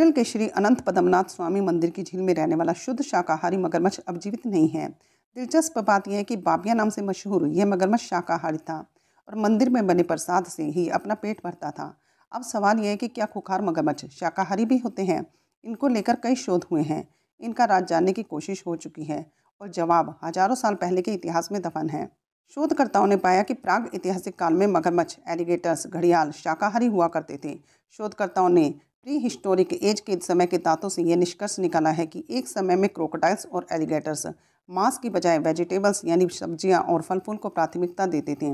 केरल के श्री अनंत पद्मनाथ स्वामी मंदिर की झील में रहने वाला शुद्ध शाकाहारी मगरमच्छ अब जीवित नहीं है। दिलचस्प बात यह है कि बाबिया नाम से मशहूर यह मगरमच्छ शाकाहारी था और मंदिर में बने प्रसाद से ही अपना पेट भरता था। अब सवाल यह है कि क्या खुखार मगरमच्छ शाकाहारी भी होते हैं? इनको लेकर कई शोध हुए हैं। इनका राज जानने की कोशिश हो चुकी है और जवाब हज़ारों साल पहले के इतिहास में दफन है। शोधकर्ताओं ने पाया कि प्राग ऐतिहासिक काल में मगरमच्छ, एलिगेटर्स, घड़ियाल शाकाहारी हुआ करते थे। शोधकर्ताओं ने प्री हिस्टोरिक एज के समय के दांतों से यह निष्कर्ष निकाला है कि एक समय में क्रोकोडाइल्स और एलिगेटर्स मांस की बजाय वेजिटेबल्स यानी सब्ज़ियाँ और फल फूल को प्राथमिकता देते थे।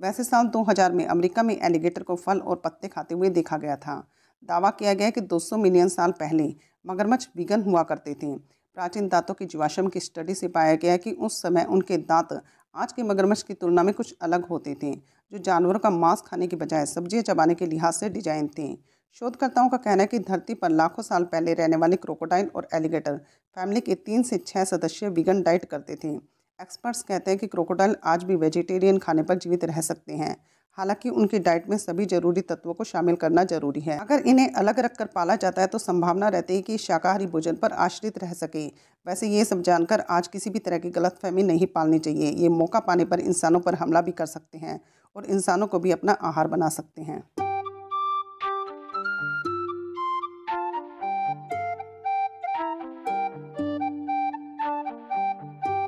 वैसे साल 2000 में अमेरिका में एलिगेटर को फल और पत्ते खाते हुए देखा गया था। दावा किया गया कि 200 मिलियन साल पहले मगरमच्छ विगन हुआ करते थे। प्राचीन दांतों की जीवाश्म की स्टडी से पाया गया कि उस समय उनके दांत आज के मगरमच्छ की तुलना में कुछ अलग होते थे, जो जानवरों का मांस खाने के बजाय सब्ज़ियाँ चबाने के लिहाज से डिज़ाइन थे। शोधकर्ताओं का कहना है कि धरती पर लाखों साल पहले रहने वाले क्रोकोडाइल और एलिगेटर फैमिली के तीन से छः सदस्य विगन डाइट करते थे। एक्सपर्ट्स कहते हैं कि क्रोकोडाइल आज भी वेजिटेरियन खाने पर जीवित रह सकते हैं। हालाँकि उनकी डाइट में सभी ज़रूरी तत्वों को शामिल करना ज़रूरी है। अगर इन्हें अलग रखकर पाला जाता है तो संभावना रहती है कि शाकाहारी भोजन पर आश्रित रह सके। वैसे ये सब जानकर आज किसी भी तरह की गलतफहमी नहीं पालनी चाहिए। ये मौका पाने पर इंसानों पर हमला भी कर सकते हैं और इंसानों को भी अपना आहार बना सकते हैं।